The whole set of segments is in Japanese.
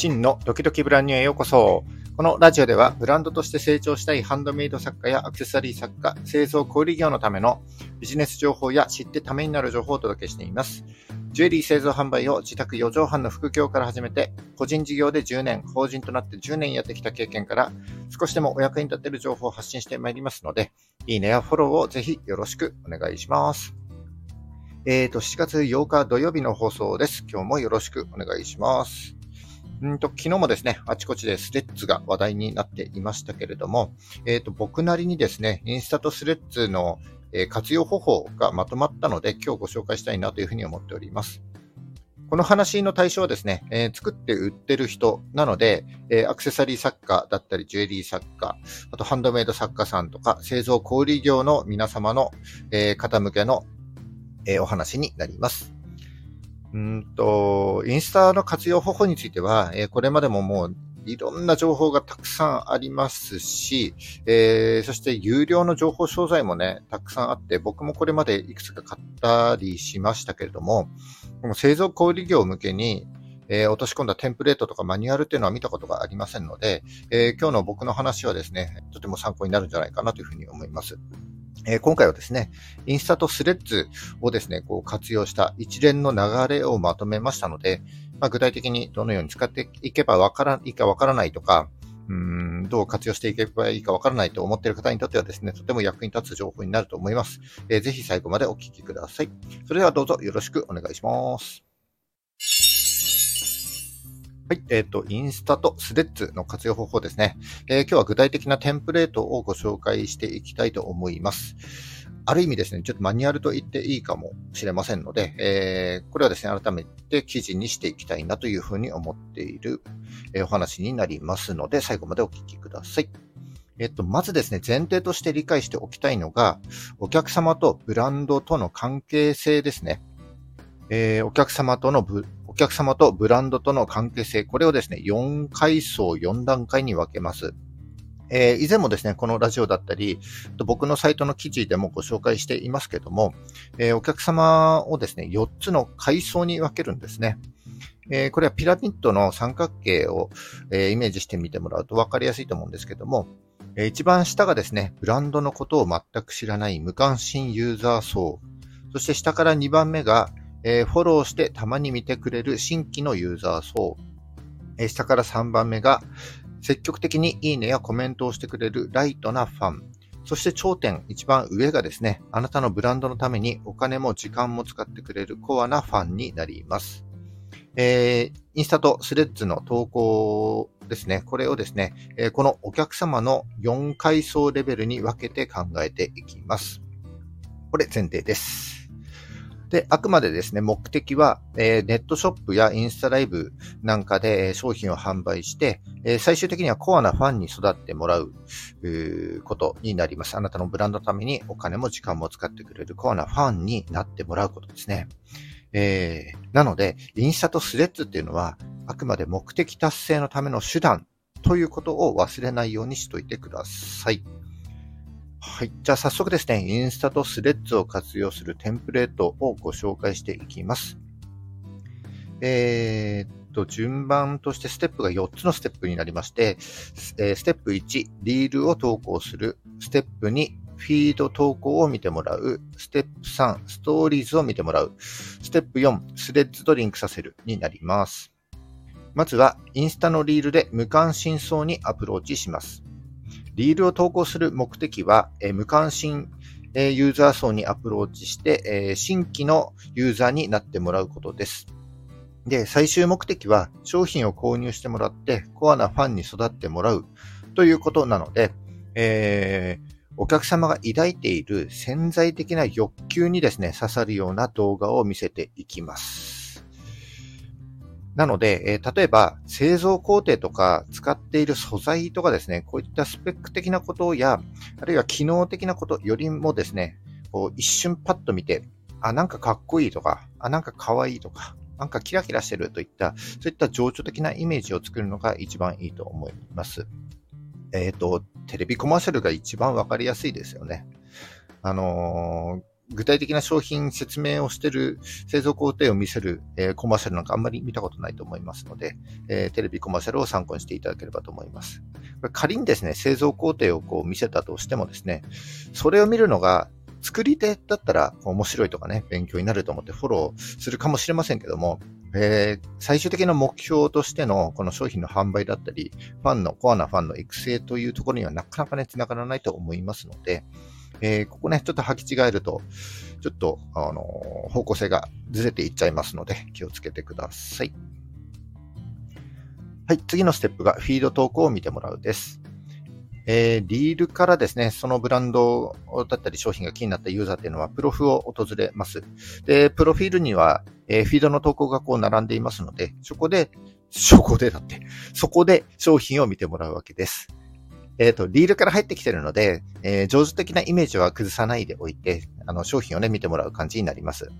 真のドキドキブランニューへようこそ。このラジオではブランドとして成長したいハンドメイド作家やアクセサリー作家、製造小売業のためのビジネス情報や知ってためになる情報をお届けしています。ジュエリー製造販売を自宅4畳半の副業から始めて、個人事業で10年、法人となって10年やってきた経験から、少しでもお役に立てる情報を発信してまいりますので、いいねやフォローをぜひよろしくお願いします。えーと、7月8日土曜日の放送です。今日もよろしくお願いします。んと昨日もですね、あちこちでスレッズが話題になっていましたけれども、えっ、ー、と、僕なりにですね、インスタとスレッズの、え、活用方法がまとまったので、今日ご紹介したいなというふうに思っております。この話の対象はですね、えー、作って売ってる人なので、えー、アクセサリー作家だったり、ジュエリー作家、あとハンドメイド作家さんとか、製造小売業の皆様の、えー、方向けの、えお話になります。うんと、インスタの活用方法については、えー、これまでももういろんな情報がたくさんありますし、えー、そして有料の情報商材もね、たくさんあって、僕もこれまでいくつか買ったりしましたけれども、も製造小売業向けに、えー、落とし込んだテンプレートとかマニュアルっていうのは見たことがありませんので、えー、今日の僕の話はですね、とても参考になるんじゃないかなというふうに思います。え、今回はですね、インスタとスレッズをですね、こう活用した一連の流れをまとめましたので、まあ、具体的にどのように使っていけばわからいいかわからないとか、うんどう活用していけばいいかわからないと思っている方にとってはですね、とても役に立つ情報になると思います。えー、ぜひ最後までお聞きください。それではどうぞよろしくお願いします。はい。えっ、ー、と、インスタとスレッズの活用方法ですね、えー、今日は具体的なテンプレートをご紹介していきたいと思います。ある意味ですね、ちょっとマニュアルと言っていいかもしれませんので、えー、これはですね、改めて記事にしていきたいなというふうに思っている、えお話になりますので、最後までお聞きください。えっと、まずですね、前提として理解しておきたいのが、お客様とブランドとの関係性ですね。えー、お客様とのブ客様とブランドとの関係性、これをですね、4階層、4段階に分けます。えー、以前もですね、このラジオだったり、僕のサイトの記事でもご紹介していますけども、えー、お客様をですね、4つの階層に分けるんですね。えー、これはピラミッドの三角形を、えイメージしてみてもらうと分かりやすいと思うんですけども、え一番下がですね、ブランドのことを全く知らない無関心ユーザー層。そして下から2番目が、えー、フォローしてたまに見てくれる新規のユーザー層。えー、下から3番目が、積極的にいいねやコメントをしてくれるライトなファン。そして頂点、一番上がですね、あなたのブランドのためにお金も時間も使ってくれるコアなファンになります。えー、インスタとスレッズの投稿ですね、これをですね、えー、このお客様の4階層レベルに分けて考えていきます。これ前提です。で、あくまでですね、目的は、えー、ネットショップやインスタライブなんかで商品を販売して、えー、最終的にはコアなファンに育ってもらうことになります。あなたのブランドのためにお金も時間も使ってくれるコアなファンになってもらうことですね。えー、なので、インスタとスレッズっていうのは、あくまで目的達成のための手段ということを忘れないようにしといてください。はい。じゃあ早速ですね、インスタとスレッズを活用するテンプレートをご紹介していきます。えー、っと、順番としてステップが4つのステップになりまして、えステップ1、リールを投稿する。ステップ2、フィード投稿を見てもらう。ステップ3、ストーリーズを見てもらう。ステップ4、スレッズとリンクさせるになります。まずは、インスタのリールで無関心層にアプローチします。リールを投稿する目的は、え無関心えユーザー層にアプローチして、え新規のユーザーになってもらうことです。で、最終目的は商品を購入してもらってコアなファンに育ってもらうということなので、えー、お客様が抱いている潜在的な欲求にですね、刺さるような動画を見せていきます。なので、えー、例えば製造工程とか使っている素材とかですね、こういったスペック的なことや、あるいは機能的なことよりもですね、こう一瞬パッと見て、あ、なんかかっこいいとか、あ、なんかかわいいとか、なんかキラキラしてるといった、そういった情緒的なイメージを作るのが一番いいと思います。えっ、ー、と、テレビコマーシャルが一番わかりやすいですよね。あのー具体的な商品説明をしてる製造工程を見せる、えー、コマーシャルなんかあんまり見たことないと思いますので、えー、テレビコマーシャルを参考にしていただければと思います。仮にですね、製造工程をこう見せたとしてもですね、それを見るのが作り手だったら面白いとかね、勉強になると思ってフォローするかもしれませんけども、えー、最終的な目標としてのこの商品の販売だったり、ファンの、コアなファンの育成というところにはなかなかね、繋がらないと思いますので、えー、ここね、ちょっと履き違えると、ちょっと、あの、方向性がずれていっちゃいますので、気をつけてください。はい、次のステップがフィード投稿を見てもらうです。えー、リールからですね、そのブランドだったり商品が気になったユーザーっていうのは、プロフを訪れます。で、プロフィールには、えー、フィードの投稿がこう並んでいますので、そこで、そこでだって、そこで商品を見てもらうわけです。えっ、ー、と、リールから入ってきてるので、えー、上手的なイメージは崩さないでおいて、あの、商品をね、見てもらう感じになります。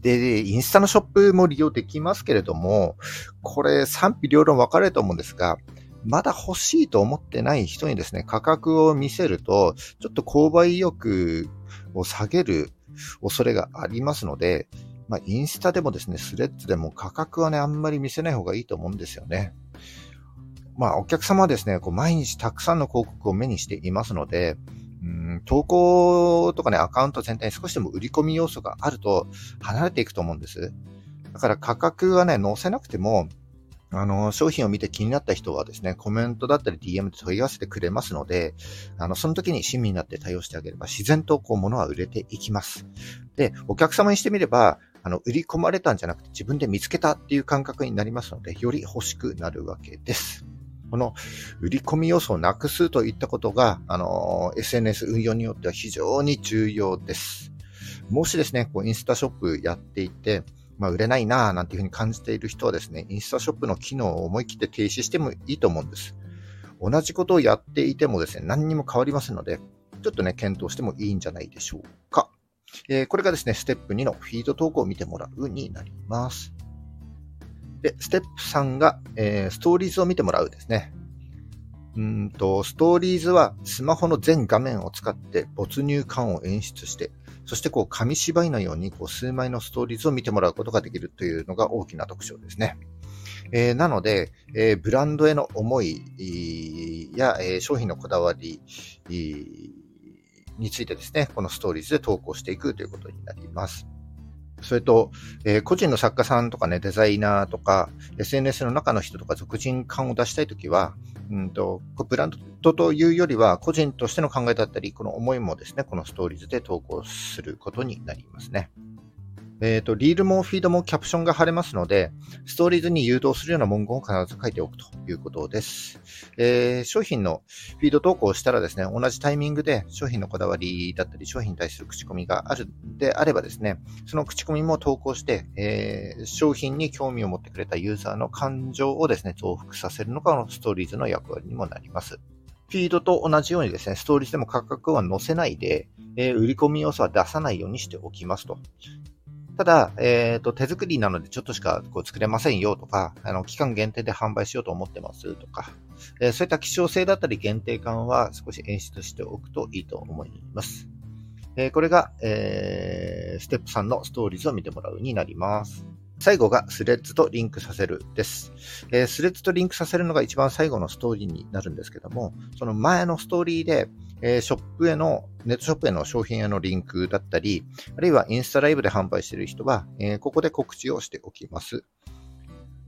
で、インスタのショップも利用できますけれども、これ賛否両論分かれると思うんですが、まだ欲しいと思ってない人にですね、価格を見せると、ちょっと購買意欲を下げる恐れがありますので、まあ、インスタでもですね、スレッズでも価格はね、あんまり見せない方がいいと思うんですよね。まあ、お客様はですね、こう毎日たくさんの広告を目にしていますので、うん、投稿とかね、アカウント全体に少しでも売り込み要素があると離れていくと思うんです。だから価格はね、載せなくても、あの、商品を見て気になった人はですね、コメントだったり DM で問い合わせてくれますので、あの、その時に親身になって対応してあげれば、自然とこう、物は売れていきます。で、お客様にしてみれば、あの、売り込まれたんじゃなくて自分で見つけたっていう感覚になりますので、より欲しくなるわけです。この売り込み要素をなくすといったことが、あの、SNS 運用によっては非常に重要です。もしですね、こうインスタショップやっていて、まあ、売れないなぁなんていうふうに感じている人はですね、インスタショップの機能を思い切って停止してもいいと思うんです。同じことをやっていてもですね、何にも変わりませんので、ちょっとね、検討してもいいんじゃないでしょうか。えー、これがですね、ステップ2のフィード投稿を見てもらうになります。で、ステップ3が、えー、ストーリーズを見てもらうですね。うんと、ストーリーズはスマホの全画面を使って没入感を演出して、そしてこう紙芝居のようにこう数枚のストーリーズを見てもらうことができるというのが大きな特徴ですね。えー、なので、えー、ブランドへの思いや、えー、商品のこだわりについてですね、このストーリーズで投稿していくということになります。それと、えー、個人の作家さんとかね、デザイナーとか、SNS の中の人とか、俗人感を出したいときは、うんと、ブランドというよりは、個人としての考えだったり、この思いもですね、このストーリーズで投稿することになりますね。えっ、ー、と、リールもフィードもキャプションが貼れますので、ストーリーズに誘導するような文言を必ず書いておくということです。えー、商品のフィード投稿をしたらですね、同じタイミングで商品のこだわりだったり、商品に対する口コミがあるであればですね、その口コミも投稿して、えー、商品に興味を持ってくれたユーザーの感情をですね、増幅させるのが、このストーリーズの役割にもなります。フィードと同じようにですね、ストーリーズでも価格は載せないで、えー、売り込み要素は出さないようにしておきますと。ただ、えっ、ー、と、手作りなのでちょっとしかこう作れませんよとか、あの、期間限定で販売しようと思ってますとか、えー、そういった希少性だったり限定感は少し演出しておくといいと思います。えー、これが、えー、ステップ3のストーリーズを見てもらうになります。最後がスレッズとリンクさせるです。えー、スレッズとリンクさせるのが一番最後のストーリーになるんですけども、その前のストーリーで、えー、ショップへの、ネットショップへの商品へのリンクだったり、あるいはインスタライブで販売している人は、えー、ここで告知をしておきます。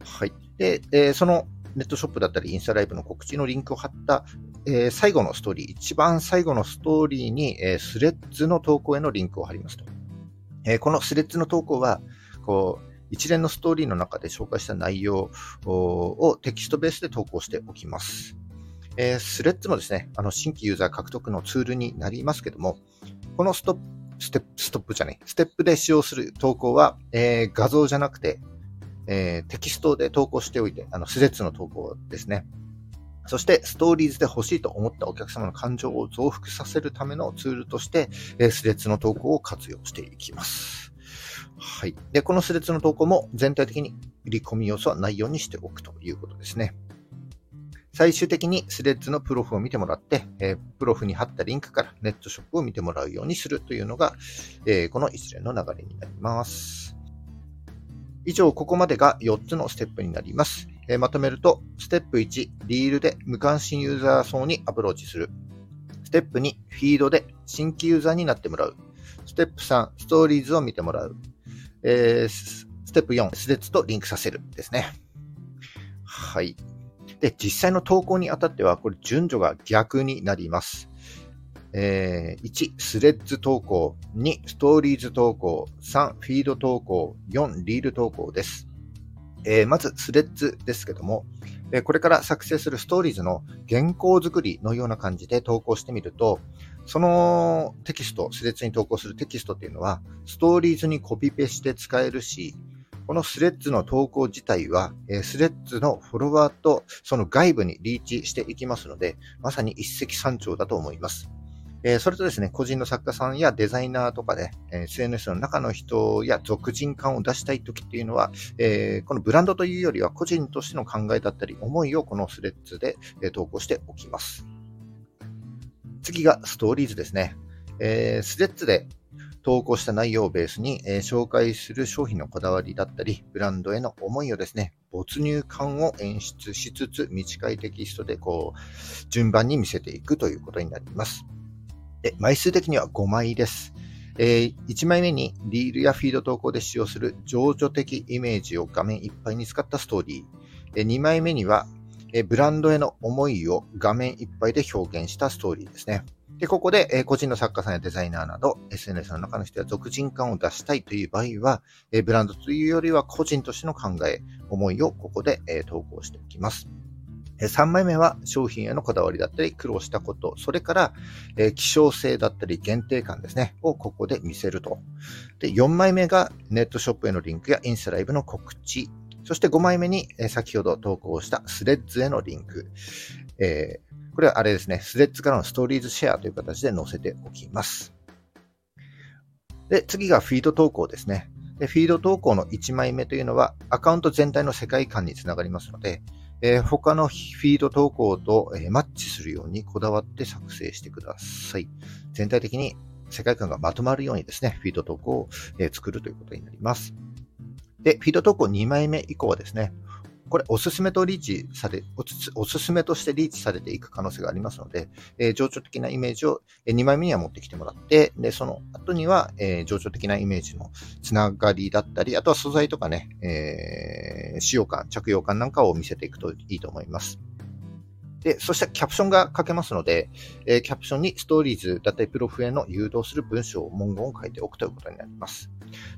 はい。で、えー、そのネットショップだったりインスタライブの告知のリンクを貼った、え、最後のストーリー、一番最後のストーリーに、えー、スレッズの投稿へのリンクを貼りますと。え、このスレッズの投稿は、こう、一連のストーリーの中で紹介した内容をテキストベースで投稿しておきます。えー、スレッズもですね、あの、新規ユーザー獲得のツールになりますけども、このストップ、ステップ、ストップじゃない、ステップで使用する投稿は、えー、画像じゃなくて、えー、テキストで投稿しておいて、あの、スレッズの投稿ですね。そして、ストーリーズで欲しいと思ったお客様の感情を増幅させるためのツールとして、え、スレッズの投稿を活用していきます。はい。で、このスレッズの投稿も全体的に売り込み要素はないようにしておくということですね。最終的にスレッズのプロフを見てもらって、えー、プロフに貼ったリンクからネットショップを見てもらうようにするというのが、えー、この一連の流れになります。以上、ここまでが4つのステップになります。えー、まとめると、ステップ1、リールで無関心ユーザー層にアプローチする。ステップ2、フィードで新規ユーザーになってもらう。ステップ3、ストーリーズを見てもらう。えー、ステップ4、スレッズとリンクさせるですね。はい。で、実際の投稿にあたっては、これ順序が逆になります。えー、1、スレッズ投稿。2、ストーリーズ投稿。3、フィード投稿。4、リール投稿です。えー、まず、スレッズですけども、これから作成するストーリーズの原稿作りのような感じで投稿してみると、そのテキスト、スレッズに投稿するテキストっていうのは、ストーリーズにコピペして使えるし、このスレッズの投稿自体は、スレッズのフォロワーとその外部にリーチしていきますので、まさに一石三鳥だと思います。それとですね、個人の作家さんやデザイナーとかで、SNS の中の人や俗人感を出したい時っていうのは、このブランドというよりは個人としての考えだったり、思いをこのスレッズで投稿しておきます。次がストーリーズですねえ。スレッズで投稿した内容をベースに、えー、紹介する商品のこだわりだったり、ブランドへの思いをですね、没入感を演出しつつ、短いテキストでこう、順番に見せていくということになります。で、枚数的には5枚です。えー、1枚目にリールやフィード投稿で使用する情緒的イメージを画面いっぱいに使ったストーリー。えー、2枚目には、え、ブランドへの思いを画面いっぱいで表現したストーリーですね。で、ここで、え、個人の作家さんやデザイナーなど、SNS の中の人や俗人感を出したいという場合は、え、ブランドというよりは個人としての考え、思いをここで、え、投稿しておきます。3枚目は商品へのこだわりだったり、苦労したこと、それから、え希少性だったり限定感ですね、をここで見せると。で、4枚目がネットショップへのリンクやインスタライブの告知。そして5枚目に、え先ほど投稿したスレッズへのリンク。えーこれはあれですね、スレッズからのストーリーズシェアという形で載せておきます。で、次がフィード投稿ですね。で、フィード投稿の1枚目というのは、アカウント全体の世界観につながりますので、えー、他のフィード投稿と、えー、マッチするようにこだわって作成してください。全体的に世界観がまとまるようにですね、フィード投稿を、えー、作るということになります。で、フィード投稿2枚目以降はですね、これおすすめとリーチされ、おすすめとしてリーチされていく可能性がありますので、えー、情緒的なイメージを2枚目には持ってきてもらって、で、その後には、えー、情緒的なイメージのつながりだったり、あとは素材とかね、えー、使用感、着用感なんかを見せていくといいと思います。で、そしてキャプションが書けますので、えー、キャプションにストーリーズだったりプロフへの誘導する文章、文言を書いておくということになります。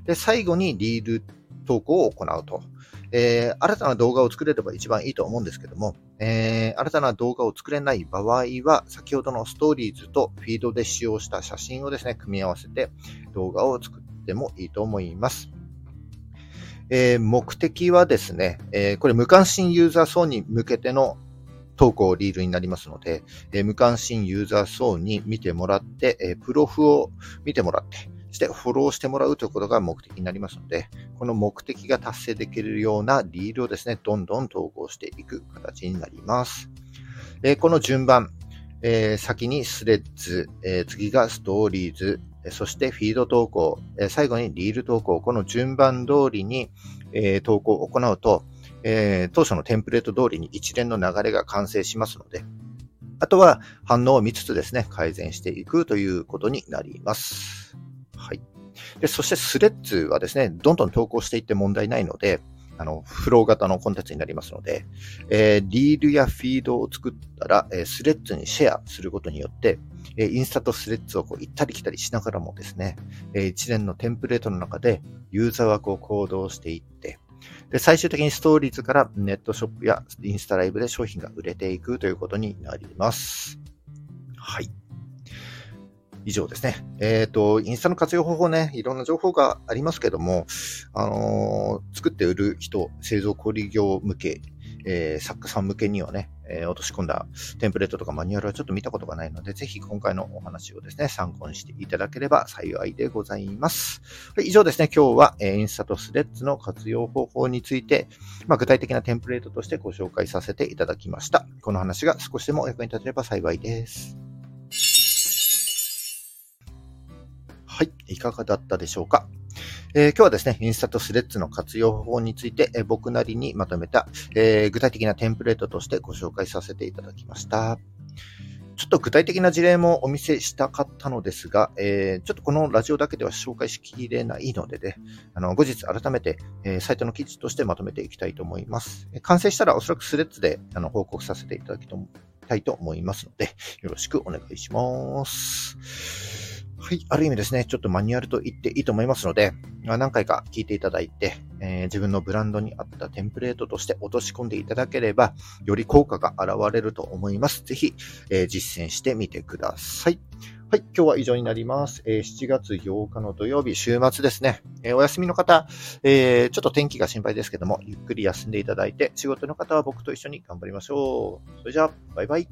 で、最後にリール投稿を行うと。えー、新たな動画を作れれば一番いいと思うんですけども、えー、新たな動画を作れない場合は、先ほどのストーリーズとフィードで使用した写真をですね、組み合わせて動画を作ってもいいと思います。えー、目的はですね、えー、これ無関心ユーザー層に向けての投稿リールになりますので、えー、無関心ユーザー層に見てもらって、えプロフを見てもらって、してフォローしてもらうということが目的になりますので、この目的が達成できるようなリールをですね、どんどん投稿していく形になります。え、この順番、えー、先にスレッズ、えー、次がストーリーズ、そしてフィード投稿、え最後にリール投稿、この順番通りに、え投稿を行うと、え当初のテンプレート通りに一連の流れが完成しますので、あとは反応を見つつですね、改善していくということになります。はい。で、そしてスレッズはですね、どんどん投稿していって問題ないので、あの、フロー型のコンテンツになりますので、えー、リールやフィードを作ったら、えー、スレッズにシェアすることによって、えー、インスタとスレッズをこう行ったり来たりしながらもですね、えー、一連のテンプレートの中でユーザーはこう行動していって、で、最終的にストーリーズからネットショップやインスタライブで商品が売れていくということになります。はい。以上ですね。えっ、ー、と、インスタの活用方法ね、いろんな情報がありますけども、あのー、作って売る人、製造小売業向け、えー、作家さん向けにはね、え、落とし込んだテンプレートとかマニュアルはちょっと見たことがないので、ぜひ今回のお話をですね、参考にしていただければ幸いでございます。はい、以上ですね、今日は、えー、インスタとスレッズの活用方法について、まあ、具体的なテンプレートとしてご紹介させていただきました。この話が少しでもお役に立てれば幸いです。はい、いかがだったでしょうか？えー、今日はですね、インスタとスレッズの活用法について、えー、僕なりにまとめた、えー、具体的なテンプレートとしてご紹介させていただきました。ちょっと具体的な事例もお見せしたかったのですが、えー、ちょっとこのラジオだけでは紹介しきれないのでね、あの、後日改めて、えー、サイトの記事としてまとめていきたいと思います。完成したらおそらくスレッズであの報告させていただきたいと思いますので、よろしくお願いします。はい。ある意味ですね、ちょっとマニュアルと言っていいと思いますので、何回か聞いていただいて、えー、自分のブランドに合ったテンプレートとして落とし込んでいただければ、より効果が現れると思います。ぜひ、えー、実践してみてください。はい。今日は以上になります。えー、7月8日の土曜日、週末ですね。えお休みの方、えちょっと天気が心配ですけども、ゆっくり休んでいただいて、仕事の方は僕と一緒に頑張りましょう。それじゃあ、バイバイ。